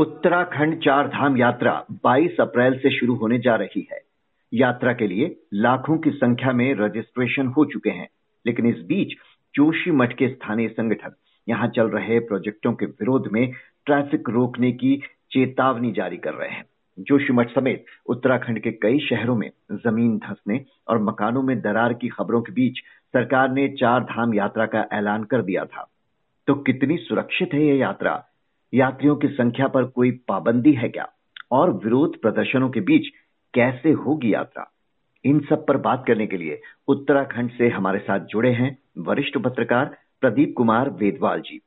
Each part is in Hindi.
उत्तराखंड चार धाम यात्रा 22 अप्रैल से शुरू होने जा रही है। यात्रा के लिए लाखों की संख्या में रजिस्ट्रेशन हो चुके हैं, लेकिन इस बीच जोशी मठ के स्थानीय संगठन यहाँ चल रहे प्रोजेक्टों के विरोध में ट्रैफ़िक रोकने की चेतावनी जारी कर रहे हैं। जोशीमठ समेत उत्तराखंड के कई शहरों में ज़मीन धंसने और मकानों में दरार की खबरों के बीच सरकार ने चार धाम यात्रा का ऐलान कर दिया था। तो कितनी सुरक्षित है ये यात्रा? यात्रियों की संख्या पर कोई पाबंदी है क्या? और विरोध प्रदर्शनों के बीच कैसे होगी यात्रा? इन सब पर बात करने के लिए उत्तराखंड से हमारे साथ जुड़े हैं वरिष्ठ पत्रकार प्रदीप कुमार वेदवाल जी।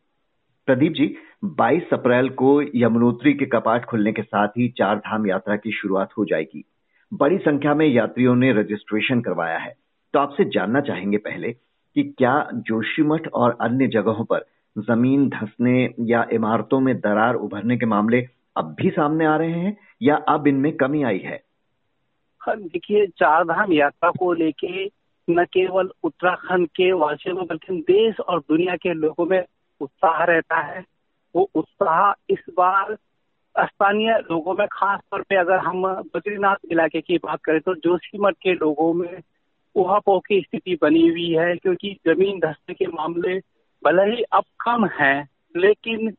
प्रदीप जी 22 अप्रैल को यमुनोत्री के कपाट खुलने के साथ ही चार धाम यात्रा की शुरुआत हो जाएगी। बड़ी संख्या में यात्रियों ने रजिस्ट्रेशन करवाया है। तो आपसे जानना चाहेंगे पहले कि क्या जोशीमठ और अन्य जगहों पर ज़मीन धंसने या इमारतों में दरार उभरने के मामले अब भी सामने आ रहे हैं या अब इनमें कमी आई है? हाँ देखिए चार धाम यात्रा को लेके न केवल उत्तराखंड के वासियों में बल्कि देश और दुनिया के लोगों में उत्साह रहता है। वो उत्साह इस बार स्थानीय लोगों में खास तौर पे अगर हम बद्रीनाथ इलाके की बात करें तो जोशीमठ के लोगों में उहापोह की स्थिति बनी हुई है, क्योंकि ज़मीन धसने के मामले भले ही अब कम है, लेकिन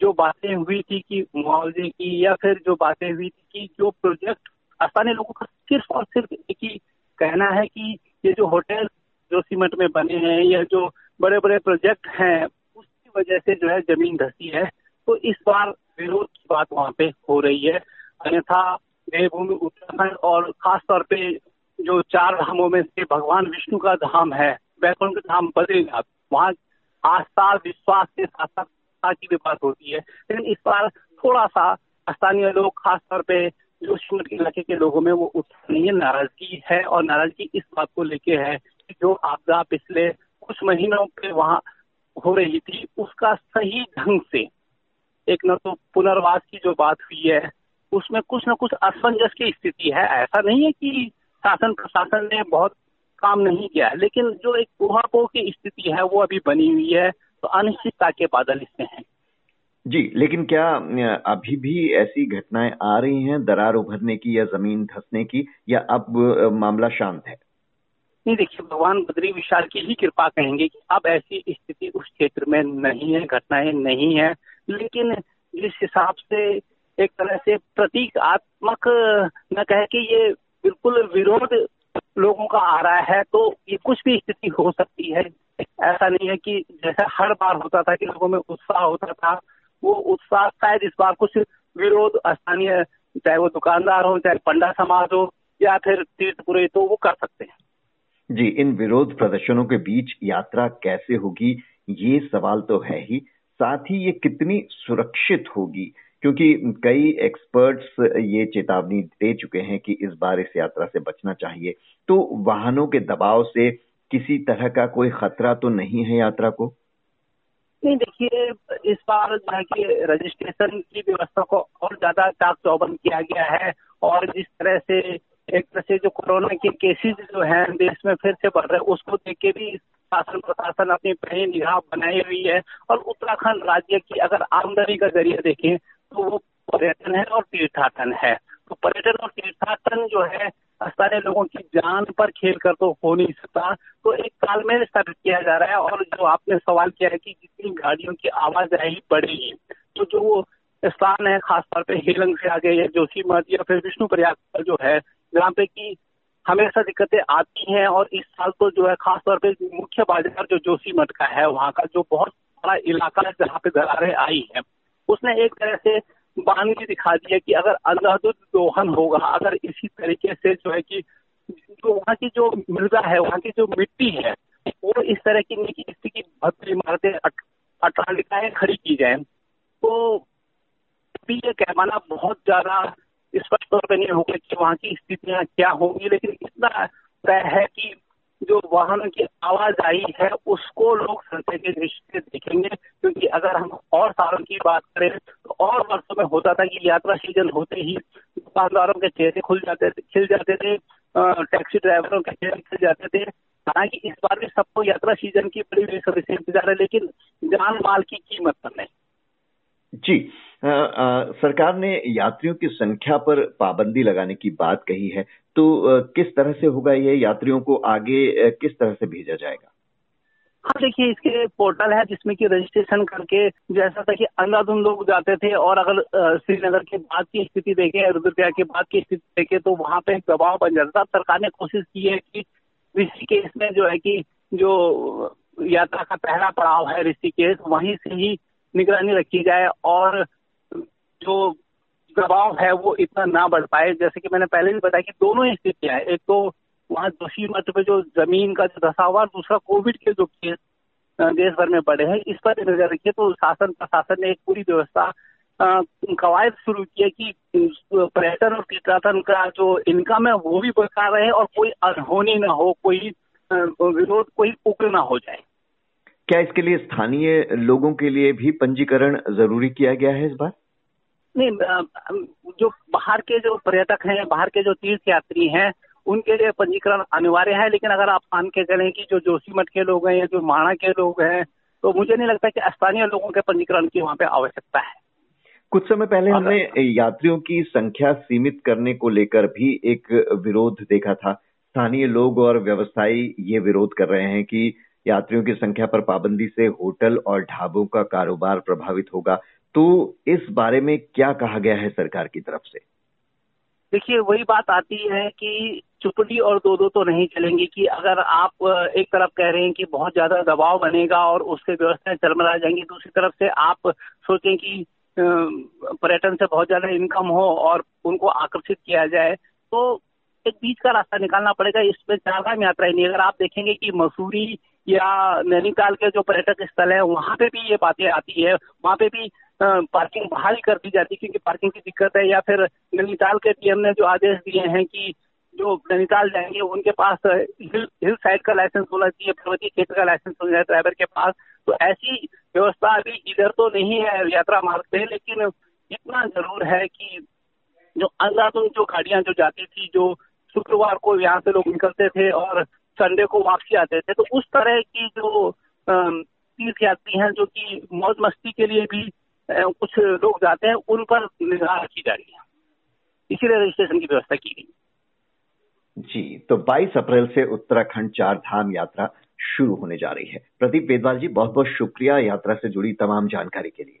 जो बातें हुई थी कि मुआवजे की या फिर जो बातें हुई थी कि जो प्रोजेक्ट स्थानीय लोगों का सिर्फ़ और सिर्फ़ एक ही कहना है कि ये जो होटल, जो सीमेंट में बने हैं या जो बड़े बड़े प्रोजेक्ट हैं, उसकी वजह से जो है ज़मीन धसी है। तो इस बार विरोध की बात वहाँ पे हो रही है। अन्यथा देवभूमि उत्तराखंड और खास तौर पे जो चार धामों में से भगवान विष्णु का धाम है वैकुंठ धाम बद्रीनाथ, वहाँ आस्था, विश्वास साथ साथ की भी बात होती है। लेकिन इस बार थोड़ा सा स्थानीय लोग खास तौर पे जो शिमट इलाके के लोगों में वो उत्साह नाराज़गी है और नाराज़गी इस बात को लेके है कि जो आपदा पिछले कुछ महीनों पे वहाँ हो रही थी, उसका सही ढंग से एक न तो पुनर्वास की जो बात हुई है, उसमें कुछ न कुछ असमंजस की स्थिति है। ऐसा नहीं है कि शासन प्रशासन ने बहुत काम नहीं किया है लेकिन जो एक उहापोह की स्थिति है वो अभी बनी हुई है तो अनिश्चितता के बादल इसमें है। जी लेकिन क्या अभी भी ऐसी घटनाएँ आ रही हैं दरार उभरने की या ज़मीन धसने की या अब मामला शांत है? नहीं देखिए भगवान बद्री विशाल की ही कृपा कहेंगे कि अब ऐसी स्थिति उस क्षेत्र में नहीं है घटनाएँ नहीं है लेकिन जिस हिसाब से एक तरह से प्रतीकात्मक न कहे कि ये बिल्कुल विरोध लोगों का आ रहा है तो ये कुछ भी स्थिति हो सकती है। ऐसा नहीं है कि जैसा हर बार होता था कि लोगों में उत्साह होता था, वो उत्साह शायद इस बार कुछ विरोध स्थानीय, चाहे वो दुकानदार हो, चाहे पंडा समाज हो, या फिर तीर्थ पुरोहित हो वो कर सकते हैं। जी, इन विरोध प्रदर्शनों के बीच यात्रा कैसे होगी, ये सवाल तो है ही। साथ ही ये कितनी सुरक्षित होगी क्योंकि कई एक्सपर्ट्स ये चेतावनी दे चुके हैं कि इस बार इस यात्रा से बचना चाहिए। तो वाहनों के दबाव से किसी तरह का कोई खतरा तो नहीं है यात्रा को? नहीं, देखिए, इस बार जो है कि रजिस्ट्रेशन की व्यवस्था को और ज़्यादा चाक चौबंद किया गया है और जिस तरह से एक तरह से जो कोरोना के केसेस जो हैं देश में फिर से बढ़ रहे हैं, उसको देख के भी शासन प्रशासन अपनी पहली निगाह बनाई हुई है। और उत्तराखंड राज्य की अगर आमदनी का ज़रिए देखें तो वो पर्यटन है और तीर्थाटन है। तो पर्यटन और तीर्थाटन जो है स्थानीय लोगों की जान पर खेल कर तो हो नहीं सकता। तो एक तालमेल स्थापित किया जा रहा है और जो आपने सवाल किया है कि जितनी गाड़ियों की आवाजाही बढ़ेगी। तो जो वो स्थान है खासतौर पे हेलंग से आगे या जोशी मठ या फिर विष्णु प्रयाग जो है, जहाँ पे की हमेशा दिक्कतें आती हैं और इस साल तो जो है खासतौर पे मुख्य बाज़ार जो जोशी मठ का है, वहाँ का जो बहुत बड़ा इलाका है जहाँ पे दरारें आई है। उसने एक तरह से बाँध के दिखा दिया कि अगर अंधाधुंध दोहन होगा, अगर इसी तरीके से जो है कि जो वहाँ की जो मृदा है, वहाँ की जो मिट्टी है, वो इस तरह की नहीं कि की भद्र इमारतें अट्टालिकाएँ खड़ी की जाए तो भी ये कहमाना बहुत ज़्यादा स्पष्ट तौर पर नहीं होगा कि वहाँ की स्थितियाँ क्या होंगी, लेकिन इतना तय है कि जो वाहनों की आवाज़ आई है, उसको लोग संशय के दृष्टि से देखेंगे। क्योंकि अगर हम और सालों की बात करें तो और वर्षों में होता था कि यात्रा सीज़न होते ही दुकानदारों के चेहरे खुल जाते थे, खिल जाते थे टैक्सी ड्राइवरों के चेहरे खिल जाते थे। हालाँकि इस बार भी सबको यात्रा सीज़न की बड़ी बेसब्री से इंतज़ार है, लेकिन जान माल की कीमत पर नहीं। जी सरकार ने यात्रियों की संख्या पर पाबंदी लगाने की बात कही है तो किस तरह से होगा ये, यात्रियों को आगे किस तरह से भेजा जाएगा? हाँ देखिए, इसके पोर्टल है जिसमें कि रजिस्ट्रेशन करके, जैसा था कि अंधाधुन लोग जाते थे और अगर श्रीनगर के बाद की स्थिति देखें, रुद्रप्रयाग के बाद की स्थिति देखें तो वहाँ पे दबाव बन जाता था। सरकार ने कोशिश की है कि ऋषिकेश में जो है कि जो यात्रा का पहला पड़ाव है ऋषिकेश, वहीं से ही निगरानी रखी जाए और जो दबाव है वो इतना ना बढ़ पाए। जैसे कि मैंने पहले भी बताया कि दोनों ही स्थितियाँ है। एक तो वहाँ जोशी मठ पे जो ज़मीन का जो धसा हुआ, दूसरा कोविड के जो केस देश भर में बढ़े हैं, इस पर नज़र रखिए। तो शासन, प्रशासन ने एक पूरी व्यवस्था कवायद शुरू की है कि पर्यटन और टीकाकरण का जो इनकम है वो भी बरकरार रहे और कोई अनहोनी ना हो, कोई विरोध, कोई उग्र ना हो जाए। क्या इसके लिए स्थानीय लोगों के लिए भी पंजीकरण ज़रूरी किया गया है इस बार? नहीं जो बाहर के जो पर्यटक हैं बाहर के जो तीर्थ यात्री हैं उनके लिए पंजीकरण अनिवार्य है लेकिन अगर आप मान के चलें कि जो जोशी मठ के लोग हैं या जो माणा के लोग हैं तो मुझे नहीं लगता कि स्थानीय लोगों के पंजीकरण की वहाँ पे आवश्यकता है। कुछ समय पहले हमने यात्रियों की संख्या सीमित करने को लेकर भी एक विरोध देखा था। स्थानीय लोग और व्यवसायी ये विरोध कर रहे हैं कि यात्रियों की संख्या पर पाबंदी से होटल और ढाबों का कारोबार प्रभावित होगा। तो इस बारे में क्या कहा गया है सरकार की तरफ़ से? देखिए, वही बात आती है कि चुपड़ी और दो दो तो नहीं चलेंगी कि अगर आप एक तरफ़ कह रहे हैं कि बहुत ज़्यादा दबाव बनेगा और उससे व्यवस्थाएँ चरमरा जाएँगी, दूसरी तरफ़ से आप सोचें कि पर्यटन से बहुत ज़्यादा इनकम हो और उनको आकर्षित किया जाए तो एक बीच का रास्ता निकालना पड़ेगा। इसमें चारधाम यात्रा ही नहीं। अगर आप देखेंगे कि मसूरी या नैनीताल के जो पर्यटक स्थल है, वहाँ पे भी ये बातें आती है। वहाँ पे भी पार्किंग बहाल कर दी जाती क्योंकि पार्किंग की दिक्कत है या फिर नैनीताल के डीएम ने जो आदेश दिए हैं कि जो नैनीताल जाएँगे, उनके पास हिल हिल साइड का लाइसेंस होना चाहिए, पर्वतीय क्षेत्र का लाइसेंस होना चाहिए ड्राइवर के पास। तो ऐसी व्यवस्था अभी इधर तो नहीं है, यात्रा मार्ग पे, लेकिन इतना ज़रूर है कि जो अंधाधुन जो गाड़ियाँ जो जाती थी, जो शुक्रवार को यहाँ से लोग निकलते थे और संडे को वापसी आते थे तो उस तरह की जो तीर्थ यात्री हैं, जो कि मौज मस्ती के लिए भी कुछ लोग जाते हैं, उन पर निगाह रखी जा रही है। इसीलिए रजिस्ट्रेशन की व्यवस्था की गई। जी तो 22 अप्रैल से उत्तराखंड चार धाम यात्रा शुरू होने जा रही है। प्रदीप बेदवाल जी बहुत बहुत शुक्रिया यात्रा से जुड़ी तमाम जानकारी के लिए।